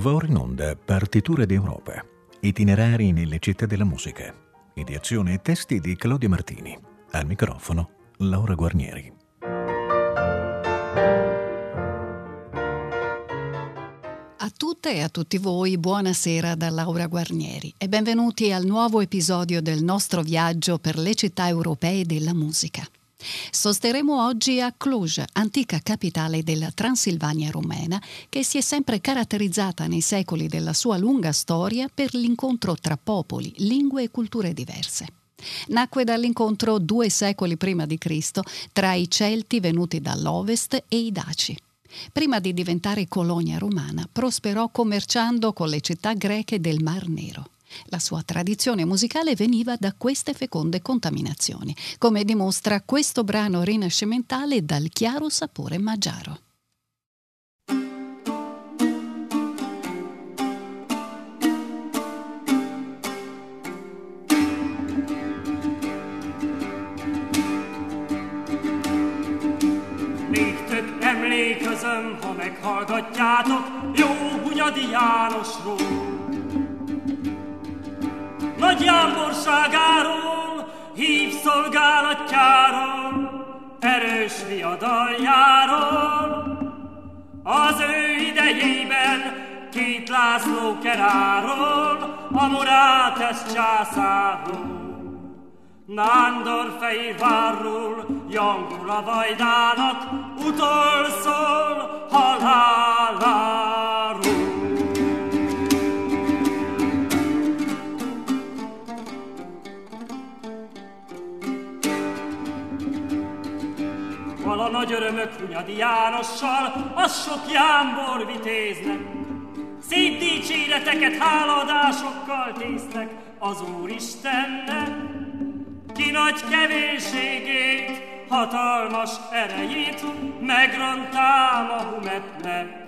Va ora in onda Partiture d'Europa, itinerari nelle città della musica. Ideazione e testi di Claudio Martini. Al microfono Laura Guarnieri. A tutte e a tutti voi buonasera da Laura Guarnieri e benvenuti al nuovo episodio del nostro viaggio per le città europee della musica. Sosteremo oggi a Cluj, antica capitale della Transilvania rumena, che si è sempre caratterizzata nei secoli della sua lunga storia per l'incontro tra popoli, lingue e culture diverse. Nacque dall'incontro due secoli prima di Cristo tra i Celti venuti dall'Ovest e i Daci. Prima di diventare colonia romana, prosperò commerciando con le città greche del Mar Nero. La sua tradizione musicale veniva da queste feconde contaminazioni, come dimostra questo brano rinascimentale dal chiaro sapore magiaro. emlékezem, ha meghallgatjátok jó Hunyadi Jánosról. Nagy jámborságáról, hív szolgálatjáról, erős viadaljáról. Az ő idejében két László keráról, a Murátes császárról. Nándor Fehérvárról, Jankula Vajdának utolszol haláláról. A nagy örömök Hunyadi Jánossal, az sok jámbor vitéznek. Szép dicséreteket háladásokkal tésznek az Úristennek, ki nagy kevésségét, hatalmas erejét megrontám a Humetnek,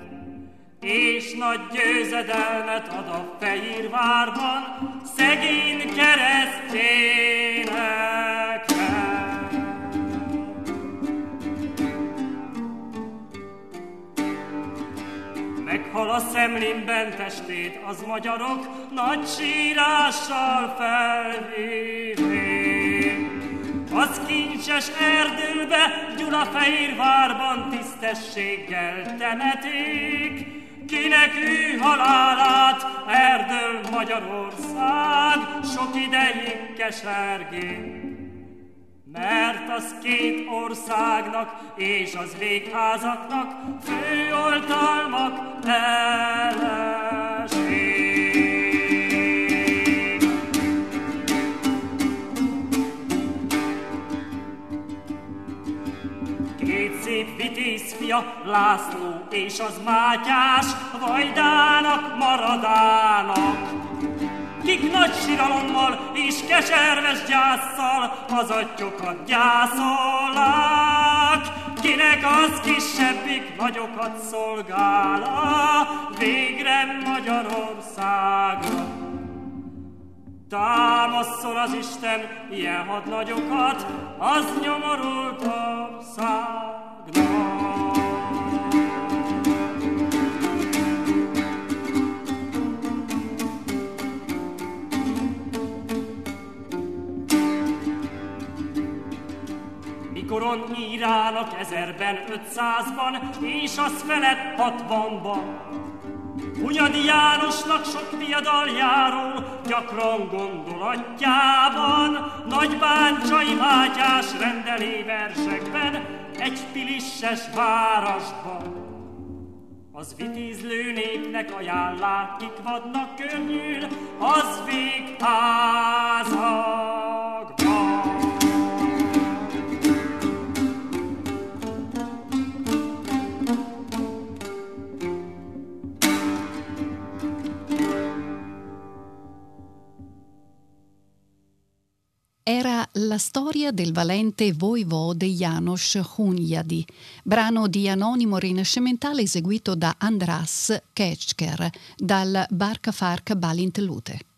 és nagy győzedelmet ad a Fehérvárban szegény keresztjének. Meghal a szemlimben testét az magyarok nagy sírással felvévén. Az kincses erdőbe Gyulafehérvárban tisztességgel temeték, kinek ő halálát erdől Magyarország sok ideig kesergék mert az két országnak és az végházaknak főoltalmak eleség. Két szép vitéz fia, László és az Mátyás, Vajdának maradának, kik nagy síralommal és keserves gyászsal az atyukat gyászolák, kinek az kisebbik nagyokat szolgál végre Magyarországra. Támaszol az Isten ilyen hadnagyokat, az nyomorult országnak. Mikoron írának ezerben, ötszázban, és az felett hatvanban. Hunyadi Jánosnak sok viadaljáról, gyakran gondolatjában, nagy báncsai vágyás rendelé versekben, egy pilisses várasban. Az vitézlő népnek ajánlák, kik vadnak könnyűn, az végházakban. Era la storia del valente voivode Janos Hunyadi, brano di anonimo rinascimentale eseguito da Andras Ketchker dal Barca Fark Balint Lute.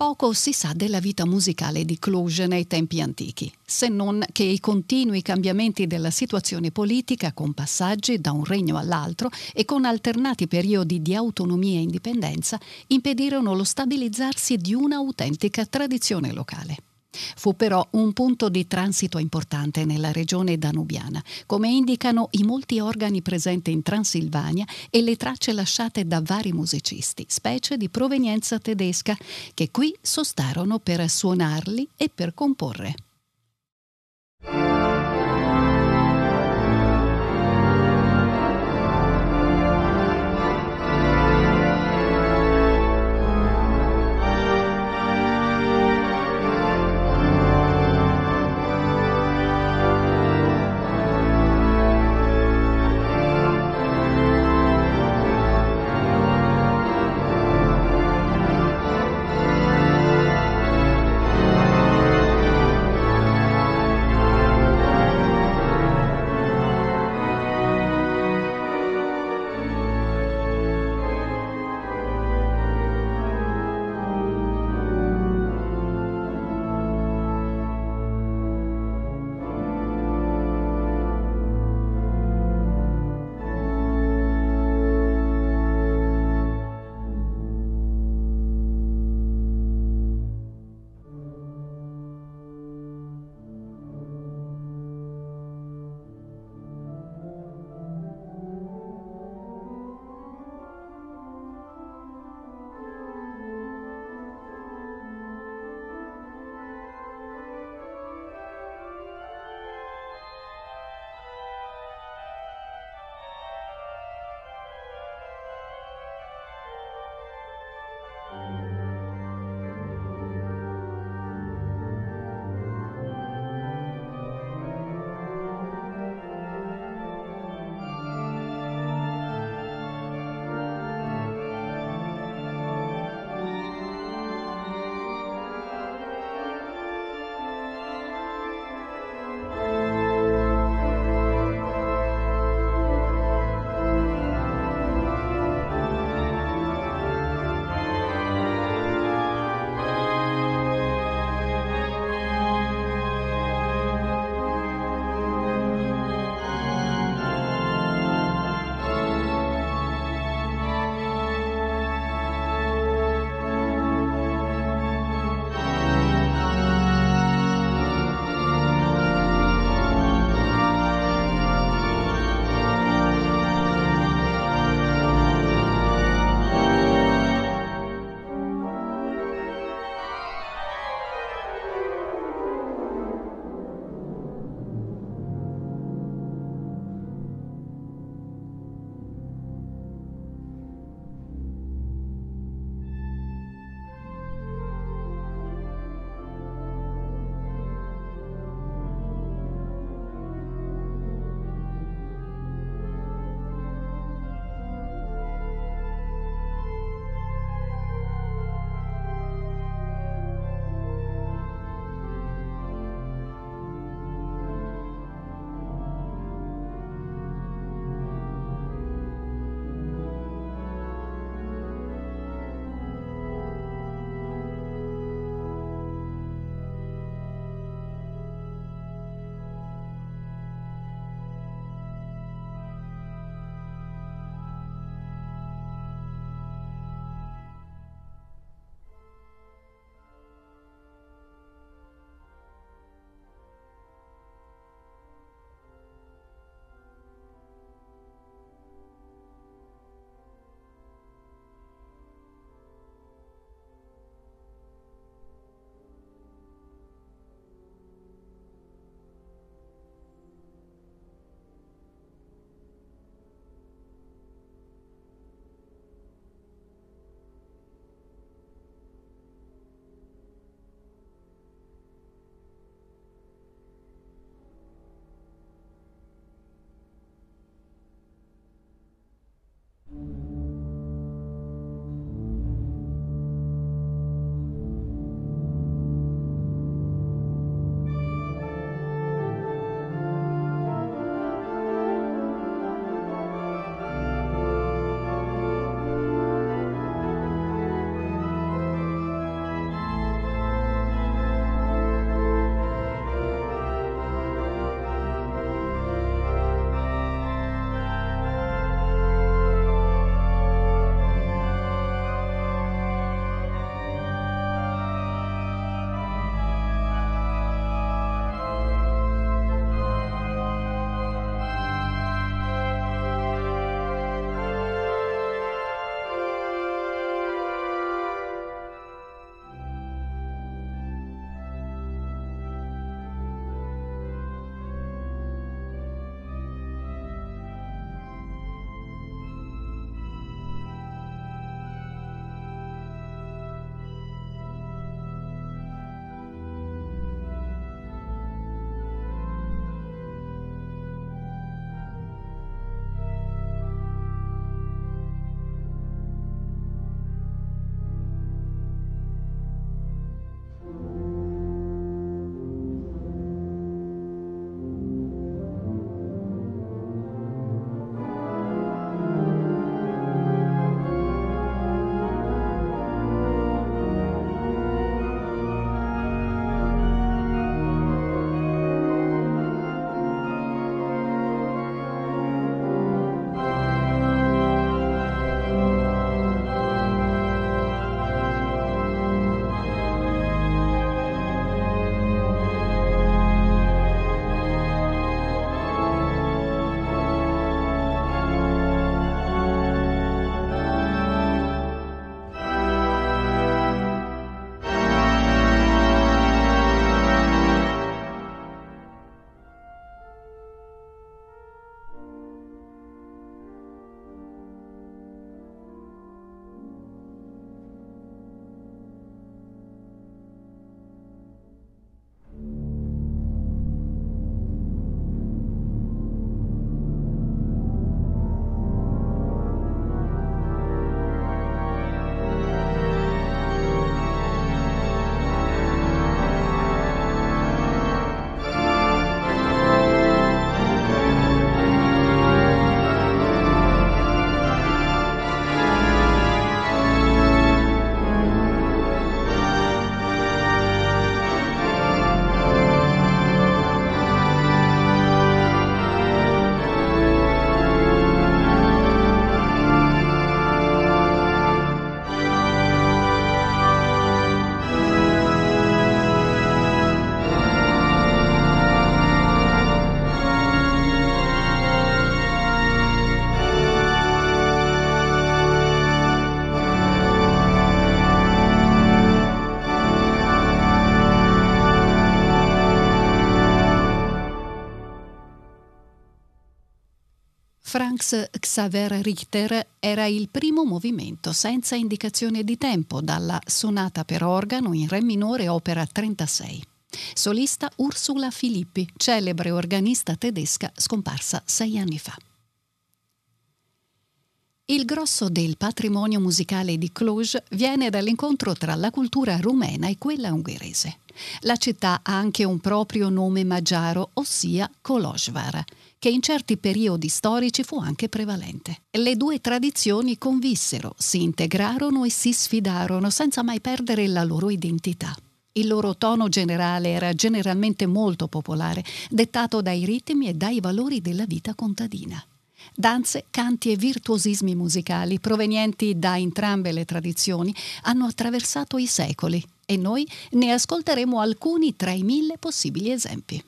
Poco si sa della vita musicale di Cluj nei tempi antichi, se non che i continui cambiamenti della situazione politica, con passaggi da un regno all'altro e con alternati periodi di autonomia e indipendenza, impedirono lo stabilizzarsi di un'autentica tradizione locale. Fu però un punto di transito importante nella regione danubiana, come indicano i molti organi presenti in Transilvania e le tracce lasciate da vari musicisti, specie di provenienza tedesca, che qui sostarono per suonarli e per comporre. Franz Xaver Richter era il primo movimento senza indicazione di tempo dalla sonata per organo in re minore opera 36. Solista Ursula Filippi, celebre organista tedesca scomparsa sei anni fa. Il grosso del patrimonio musicale di Cluj viene dall'incontro tra la cultura rumena e quella ungherese. La città ha anche un proprio nome magiaro, ossia Kolozsvár, che in certi periodi storici fu anche prevalente. Le due tradizioni convissero, si integrarono e si sfidarono senza mai perdere la loro identità. Il loro tono generale era generalmente molto popolare, dettato dai ritmi e dai valori della vita contadina. Danze, canti e virtuosismi musicali provenienti da entrambe le tradizioni hanno attraversato i secoli e noi ne ascolteremo alcuni tra i mille possibili esempi.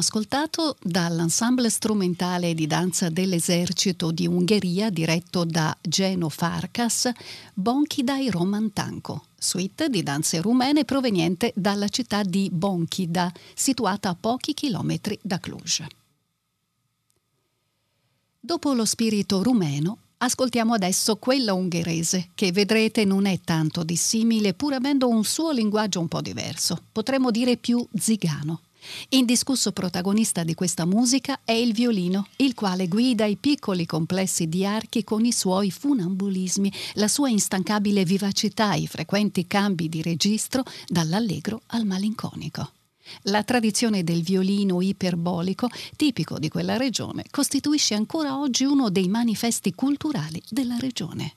Ascoltato dall'ensemble strumentale di danza dell'esercito di Ungheria diretto da Geno Farkas, Bonchidai Roman Tanko, suite di danze rumene proveniente dalla città di Bonchida, situata a pochi chilometri da Cluj. Dopo lo spirito rumeno, ascoltiamo adesso quella ungherese, che vedrete non è tanto dissimile pur avendo un suo linguaggio un po' diverso, potremmo dire più zigano. Indiscusso protagonista di questa musica è il violino, il quale guida i piccoli complessi di archi con i suoi funambulismi, la sua instancabile vivacità, i frequenti cambi di registro dall'allegro al malinconico. La tradizione del violino iperbolico, tipico di quella regione, costituisce ancora oggi uno dei manifesti culturali della regione.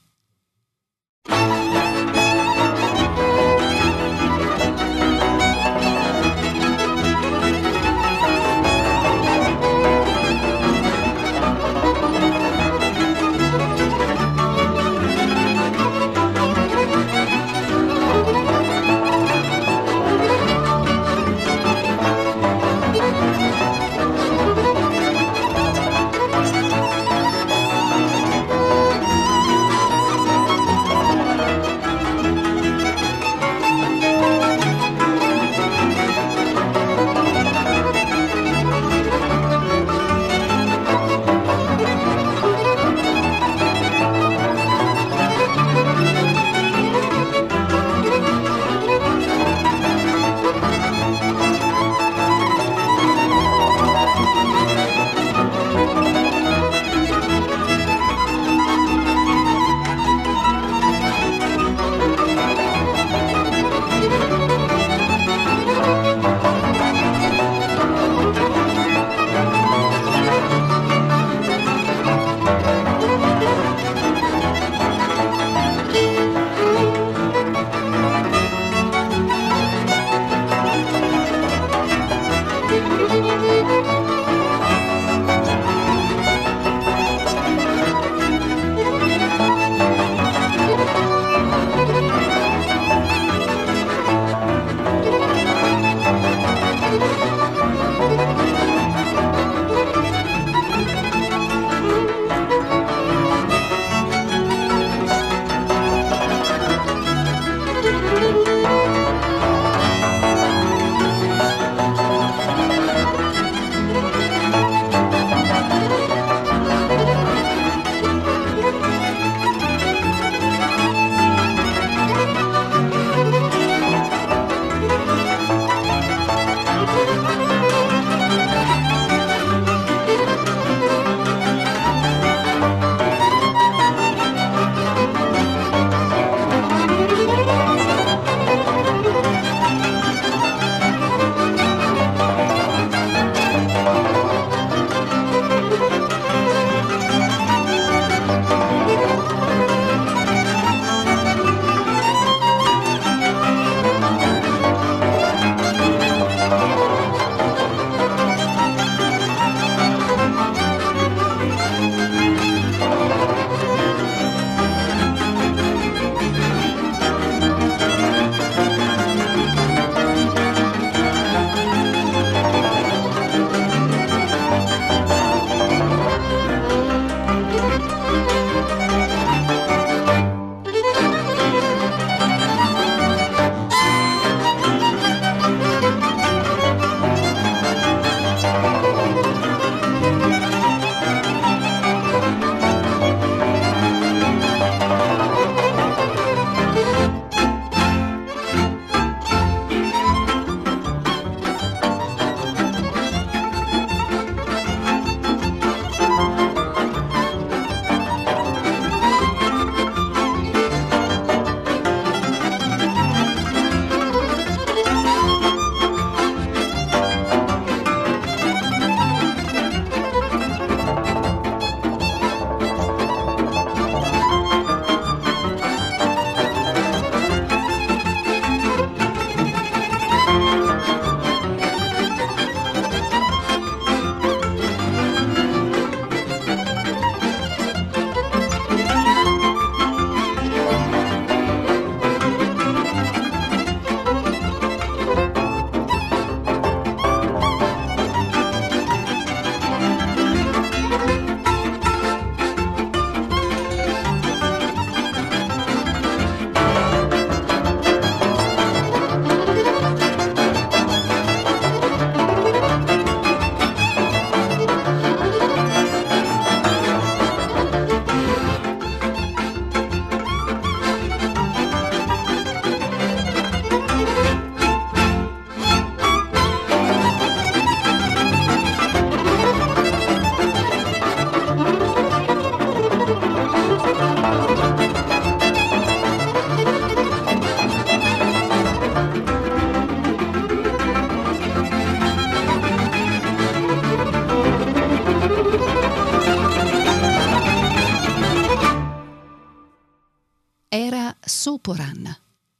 Soporan,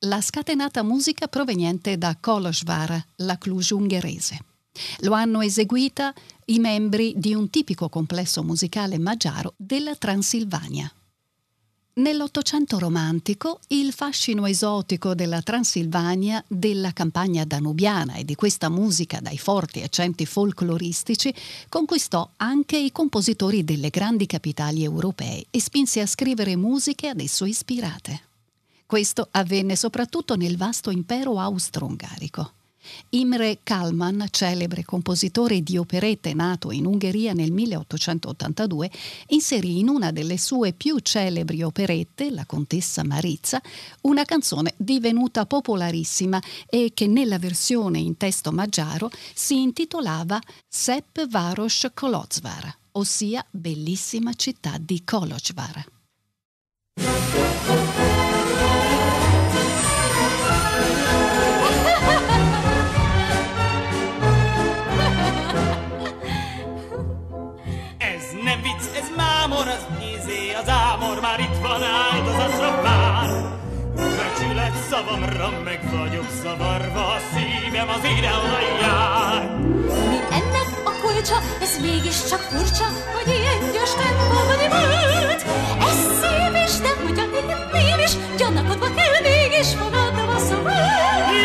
la scatenata musica proveniente da Kolosvar, la Cluj ungherese. Lo hanno eseguita i membri di un tipico complesso musicale magiaro della Transilvania. Nell'Ottocento romantico, il fascino esotico della Transilvania, della campagna danubiana e di questa musica dai forti accenti folcloristici conquistò anche i compositori delle grandi capitali europee e spinse a scrivere musiche ad esso ispirate. Questo avvenne soprattutto nel vasto impero austro-ungarico. Imre Kalman, celebre compositore di operette nato in Ungheria nel 1882, inserì in una delle sue più celebri operette, La contessa Marizza, una canzone divenuta popolarissima e che nella versione in testo maggiaro si intitolava Sepp Varos Kolozvar, ossia Bellissima città di Kolozvar. Szavamra meg vagyok zavarva, a szívem az ide jár. Mi ennek a kulcsa, ez mégiscsak furcsa, hogy ilyen gyors tempóban volt. Ez szív is, de ugyan én is, gyanakodva kell mégis magadra a szabad.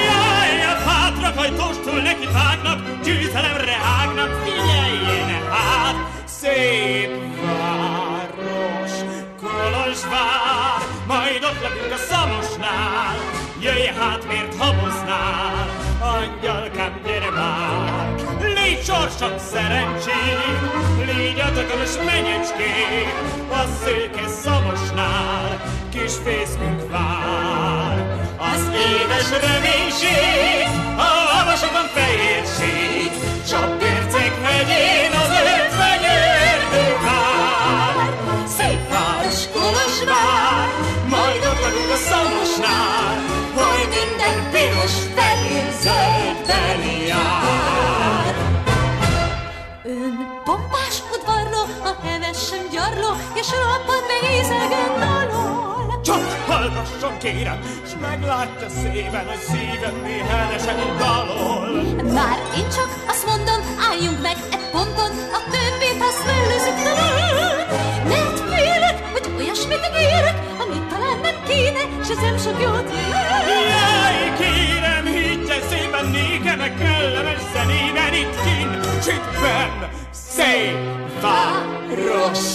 Jaj, a hátra hajtóstól neki vágnak, győzelemre ágnak, figyeljen hát, szép város. Kolozsvár, majd ott lakunk a szamosnál, jöjj hát, miért haboznál, angyalkám, gyere már. Légy sorsom szerencsém, légy a tökömös menyecském, a szőke szamosnál, kis fészkünk vár. Az édes reménység, a havasokon fehérség, csak percek hegyén és rapad mézegen dalol. Csak hallgasson kérem, s meglátja szépen, hogy szívem néhenesen dalol. Már én csak azt mondom, álljunk meg e ponton, a többit azt mellőzzük talán. Mert félek, hogy olyasmit ígérek, amit talán nem kéne, s ez nem sok jót jelent. Jaj, kérem, higgyen szépen nékem a kellemes zenében itt kint, benn, szép város.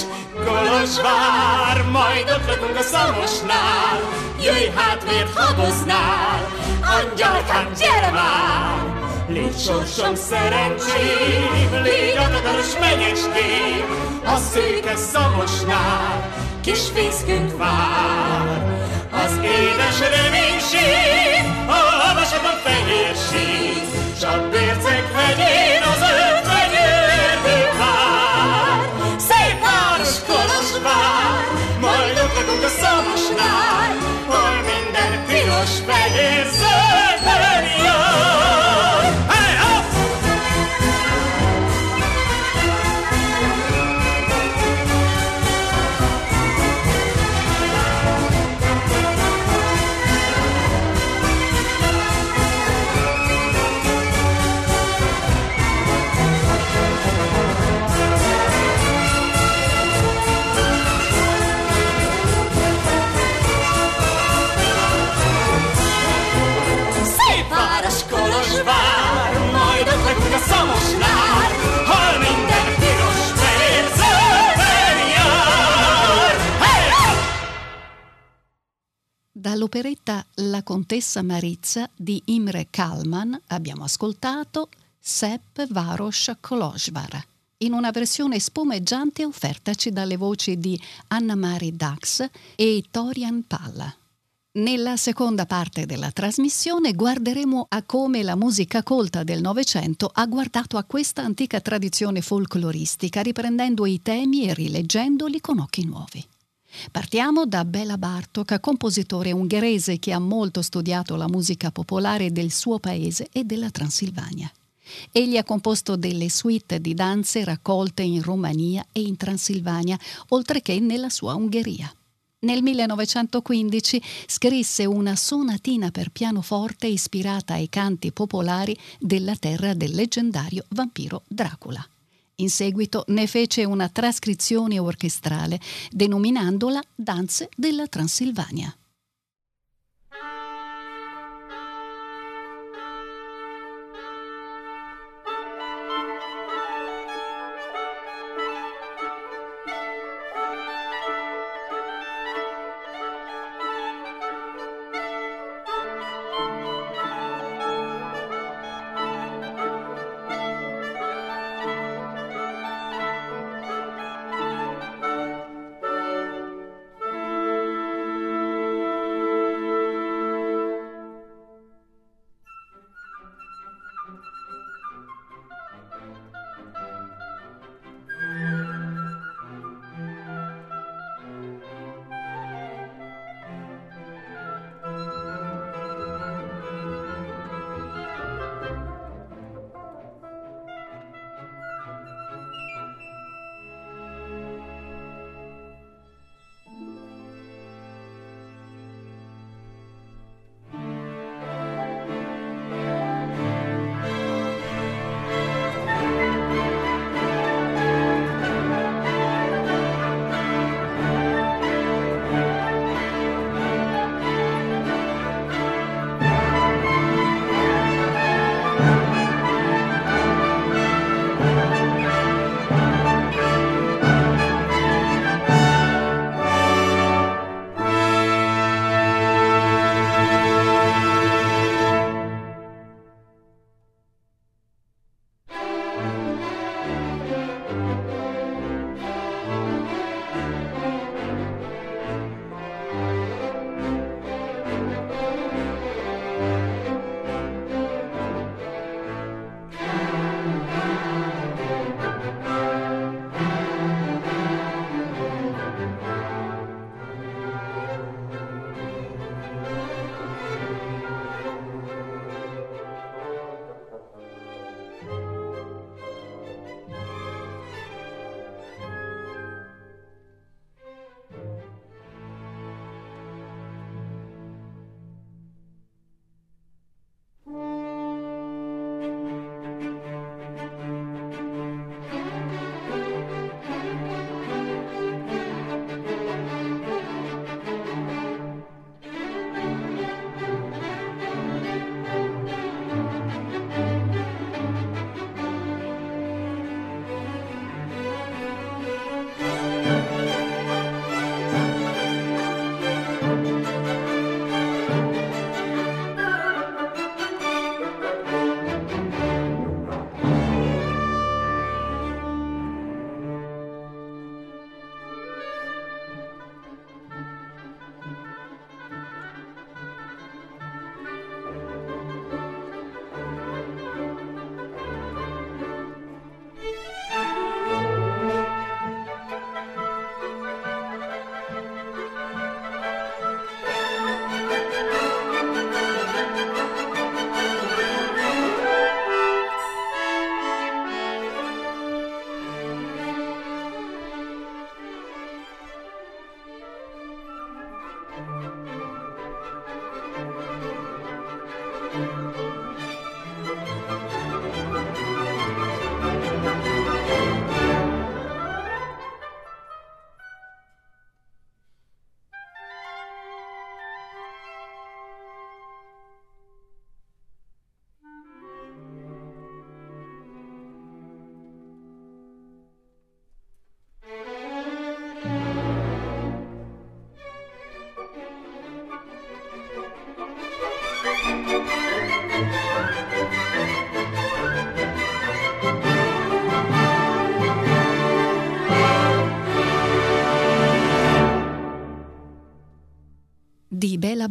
Kolozsvár, majd ott lakunk a szamosnál, jöjj hát, miért haboznál, angyalkám, gyere már! Légy sorsom szerencsém, légy adagaros menyecském, a szőke szamosnál, kis fészkünk vár. Az édes reménység, a havasabban fehérség, s a bércek hegyén az ötvenyőrdő Dall'operetta La contessa Marizza di Imre Kalman abbiamo ascoltato Sepp Varos Kolozsvar in una versione spumeggiante offertaci dalle voci di Anna-Mari Dax e Torian Palla. Nella seconda parte della trasmissione guarderemo a come la musica colta del Novecento ha guardato a questa antica tradizione folcloristica, riprendendo i temi e rileggendoli con occhi nuovi. Partiamo da Bela Bartok, compositore ungherese che ha molto studiato la musica popolare del suo paese e della Transilvania. Egli ha composto delle suite di danze raccolte in Romania e in Transilvania, oltre che nella sua Ungheria. Nel 1915 scrisse una sonatina per pianoforte ispirata ai canti popolari della terra del leggendario vampiro Dracula. In seguito ne fece una trascrizione orchestrale denominandola Danze della Transilvania.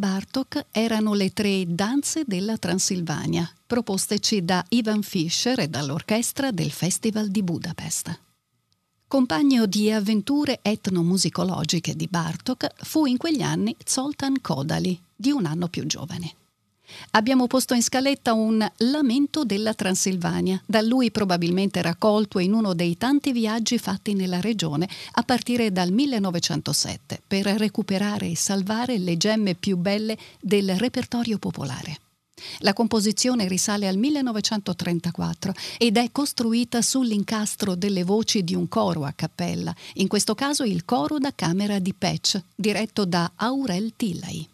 Bartok erano le tre danze della Transilvania, proposteci da Ivan Fischer e dall'orchestra del Festival di Budapest. Compagno di avventure etnomusicologiche di Bartok fu in quegli anni Zoltan Kodali, di un anno più giovane. Abbiamo posto in scaletta un Lamento della Transilvania, da lui probabilmente raccolto in uno dei tanti viaggi fatti nella regione a partire dal 1907 per recuperare e salvare le gemme più belle del repertorio popolare. La composizione risale al 1934 ed è costruita sull'incastro delle voci di un coro a cappella, in questo caso il coro da camera di Patch, diretto da Aurel Tillay.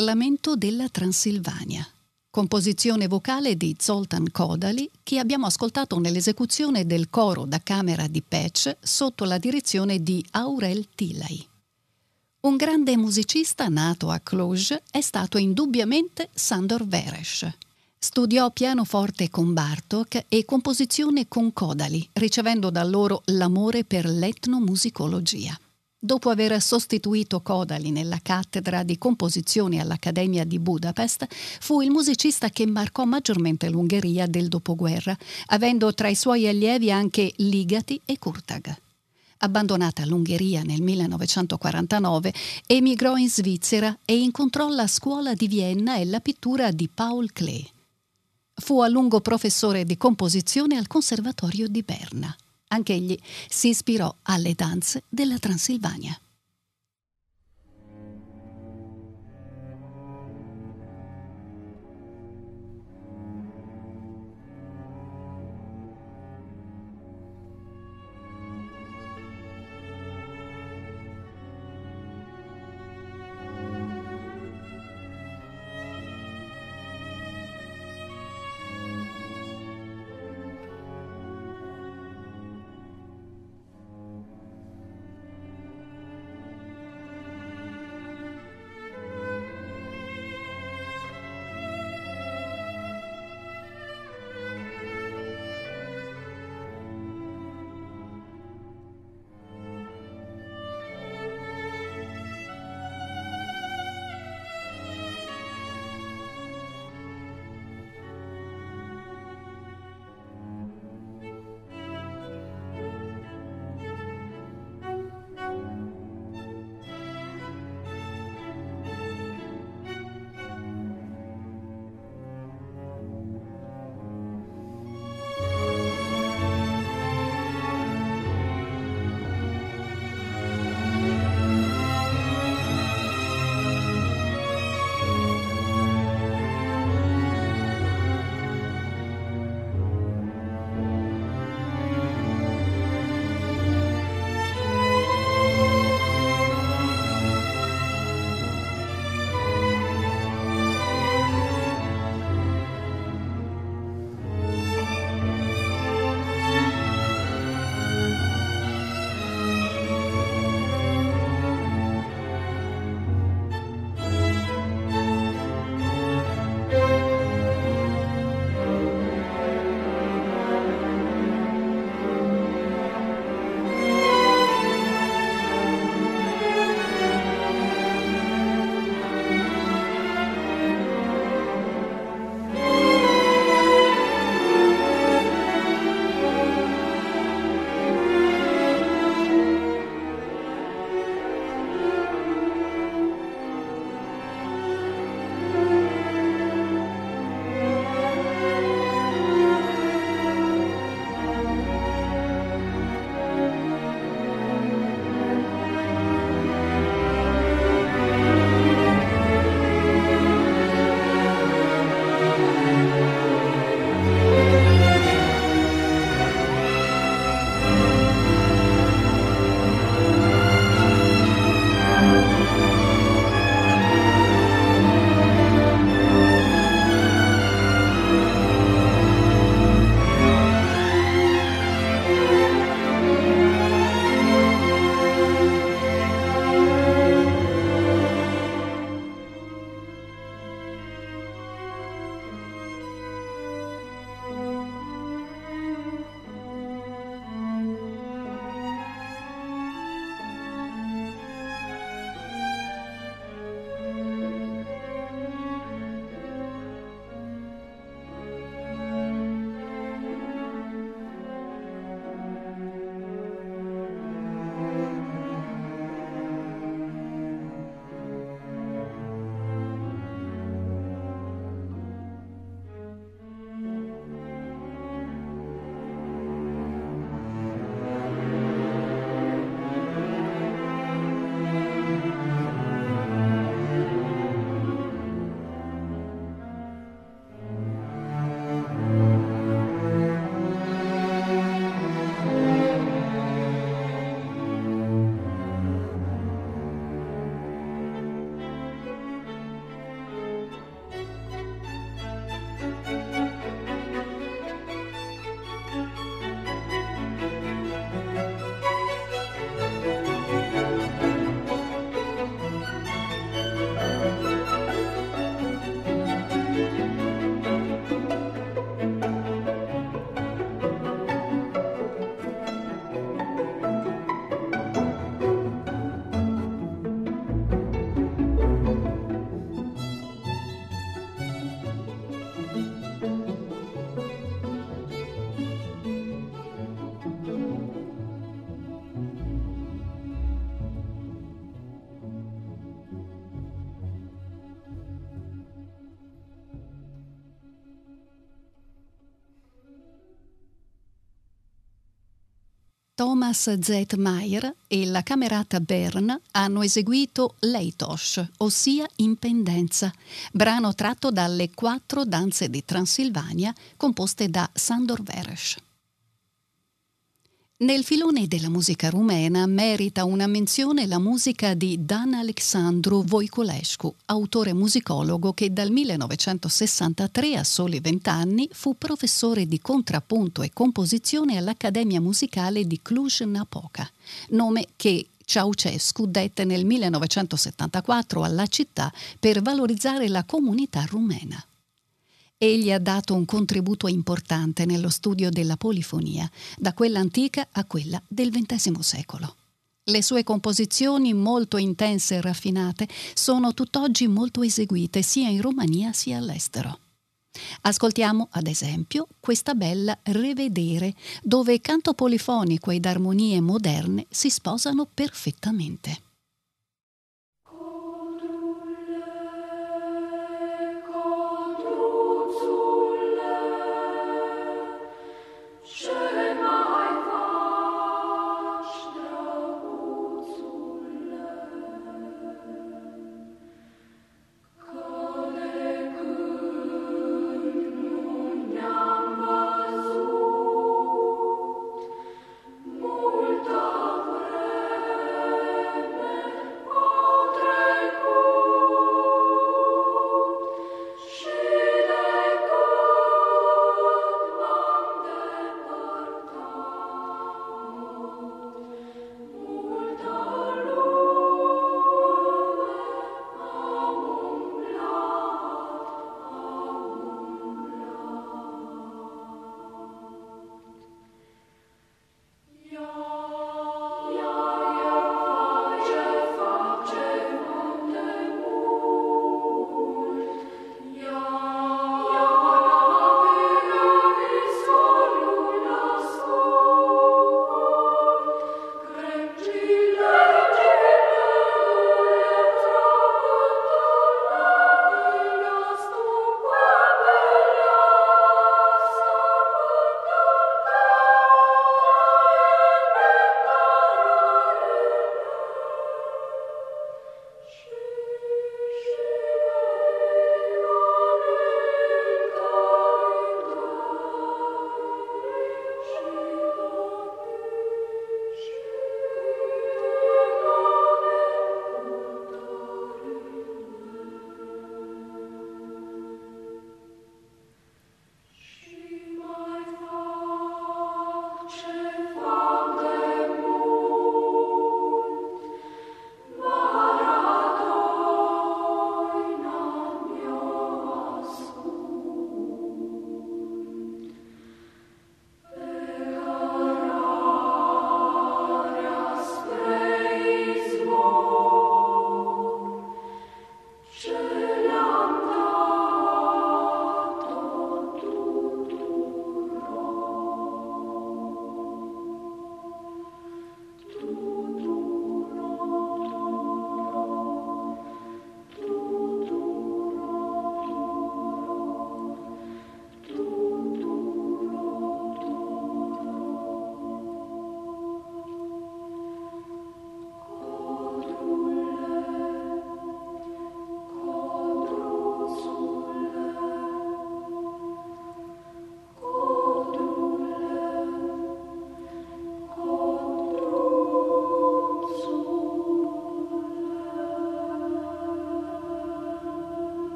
Lamento della Transilvania, composizione vocale di Zoltan Kodali che abbiamo ascoltato nell'esecuzione del coro da camera di Patch sotto la direzione di Aurel Tillay. Un grande musicista nato a Cluj è stato indubbiamente Sandor Veres. Studiò pianoforte con Bartok e composizione con Kodali, ricevendo da loro l'amore per l'etnomusicologia. Dopo aver sostituito Kodali nella cattedra di composizione all'Accademia di Budapest, fu il musicista che marcò maggiormente l'Ungheria del dopoguerra, avendo tra i suoi allievi anche Ligati e Kurtag. Abbandonata l'Ungheria nel 1949, emigrò in Svizzera e incontrò la scuola di Vienna e la pittura di Paul Klee. Fu a lungo professore di composizione al Conservatorio di Berna. Anch'egli si ispirò alle danze della Transilvania. Thomas Z. Meyer e la camerata Bern hanno eseguito Leitosch, ossia Impendenza, brano tratto dalle quattro danze di Transilvania composte da Sandor Veres. Nel filone della musica rumena merita una menzione la musica di Dan Alexandru Voiculescu, autore musicologo che dal 1963 a soli vent'anni fu professore di contrappunto e composizione all'Accademia Musicale di Cluj-Napoca, nome che Ceausescu dette nel 1974 alla città per valorizzare la comunità rumena. Egli ha dato un contributo importante nello studio della polifonia, da quella antica a quella del XX secolo. Le sue composizioni, molto intense e raffinate, sono tutt'oggi molto eseguite sia in Romania sia all'estero. Ascoltiamo, ad esempio, questa bella Revedere, dove canto polifonico ed armonie moderne si sposano perfettamente.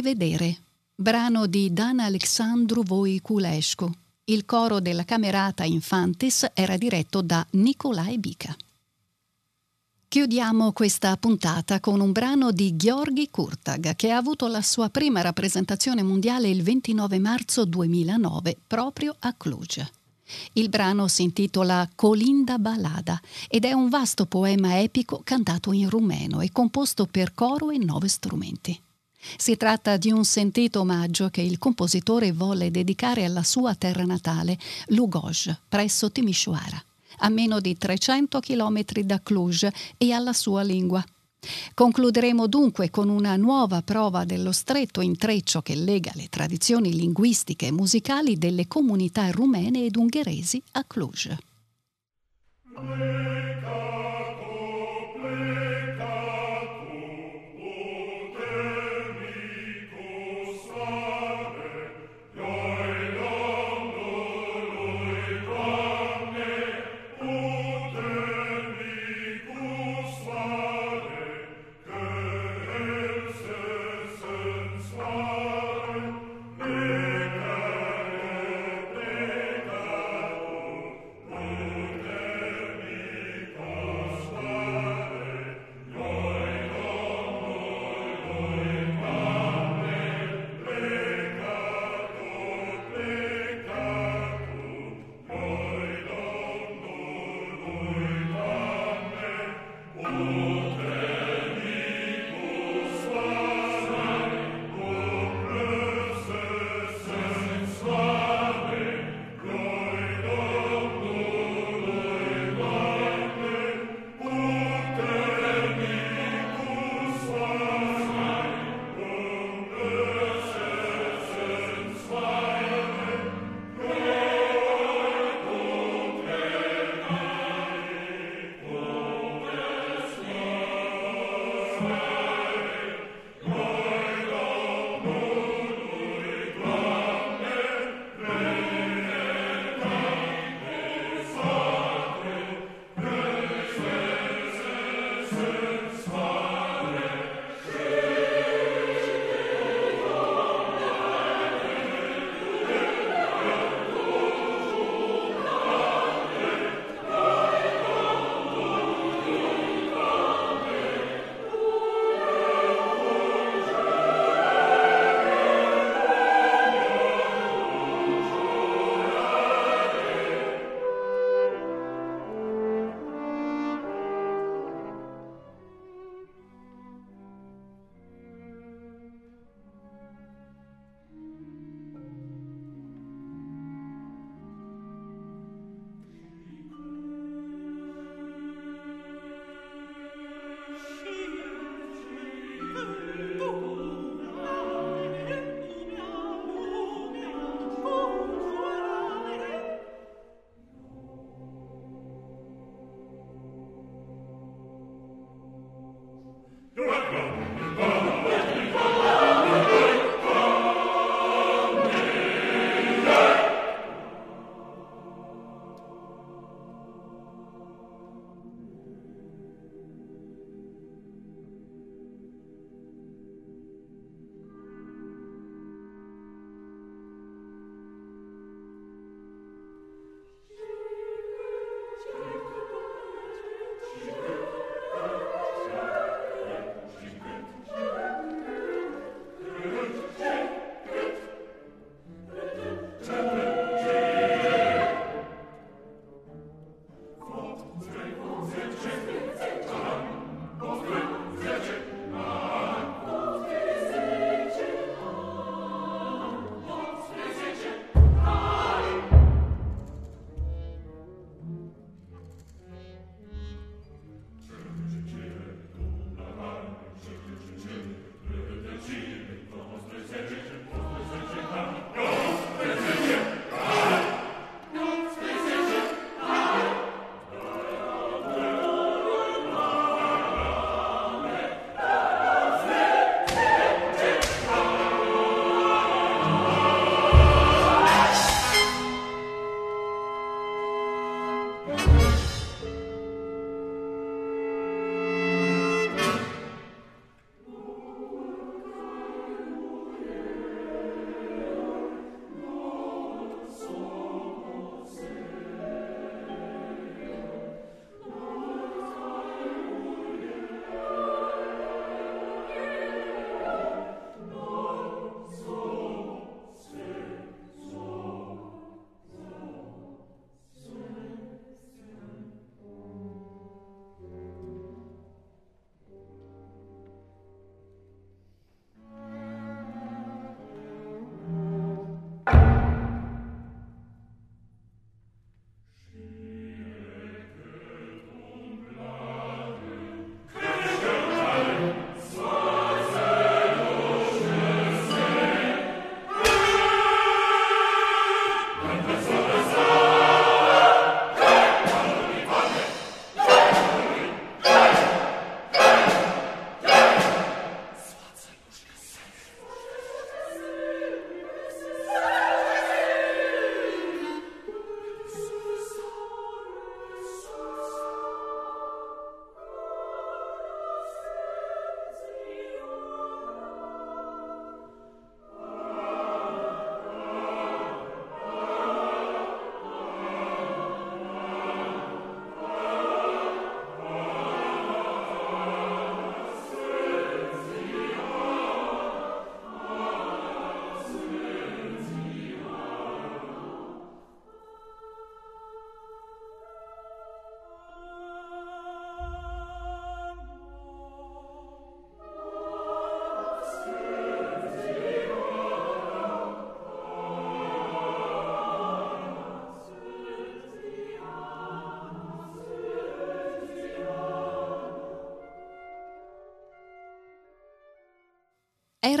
Rivedere, brano di Dan Alexandru Voiculescu. Il coro della Camerata Infantis era diretto da Nicolae Bica. Chiudiamo questa puntata con un brano di Gheorghi Kurtag che ha avuto la sua prima rappresentazione mondiale il 29 marzo 2009 proprio a Cluj. Il brano si intitola Colinda Balada ed è un vasto poema epico cantato in rumeno e composto per coro e nove strumenti. Si tratta di un sentito omaggio che il compositore volle dedicare alla sua terra natale, Lugoj, presso Timisoara, a meno di 300 km da Cluj e alla sua lingua. Concluderemo dunque con una nuova prova dello stretto intreccio che lega le tradizioni linguistiche e musicali delle comunità rumene ed ungheresi a Cluj. Pleca,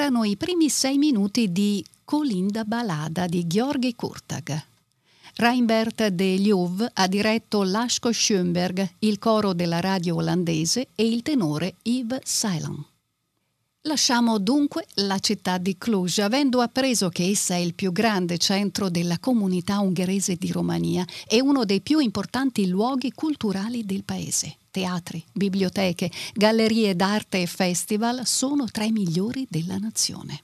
erano i primi sei minuti di Colinda Balada di Georgi Kurtag. Reinbert de Ljov ha diretto Lasco Schoenberg, il coro della radio olandese e il tenore Yves Ceylon. Lasciamo dunque la città di Cluj, avendo appreso che essa è il più grande centro della comunità ungherese di Romania e uno dei più importanti luoghi culturali del paese. Teatri, biblioteche, gallerie d'arte e festival sono tra i migliori della nazione.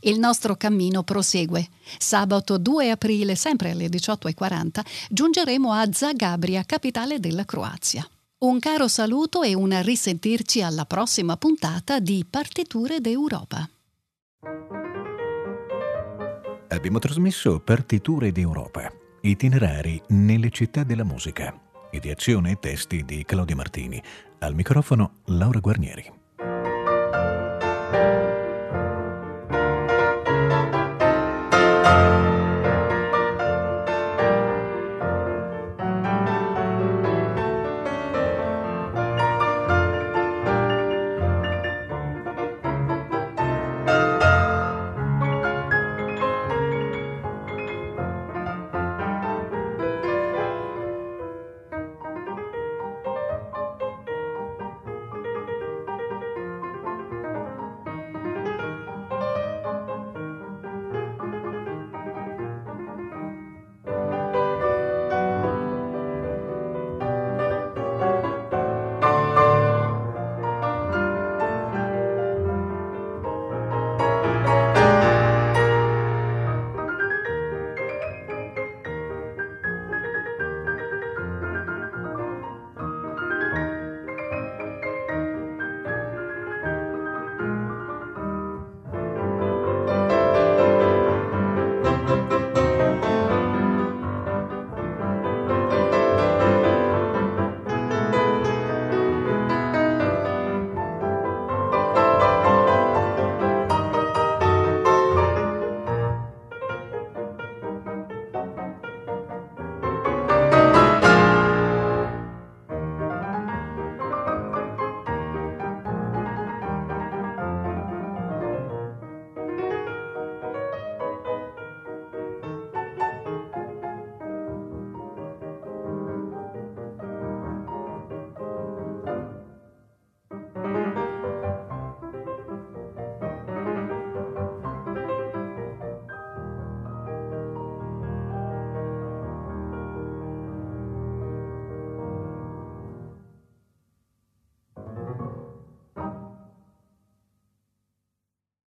Il nostro cammino prosegue. Sabato 2 aprile, sempre alle 18.40, giungeremo a Zagabria, capitale della Croazia. Un caro saluto e un risentirci alla prossima puntata di Partiture d'Europa. Abbiamo trasmesso Partiture d'Europa, itinerari nelle città della musica. Ideazione e testi di Claudio Martini. Al microfono Laura Guarnieri.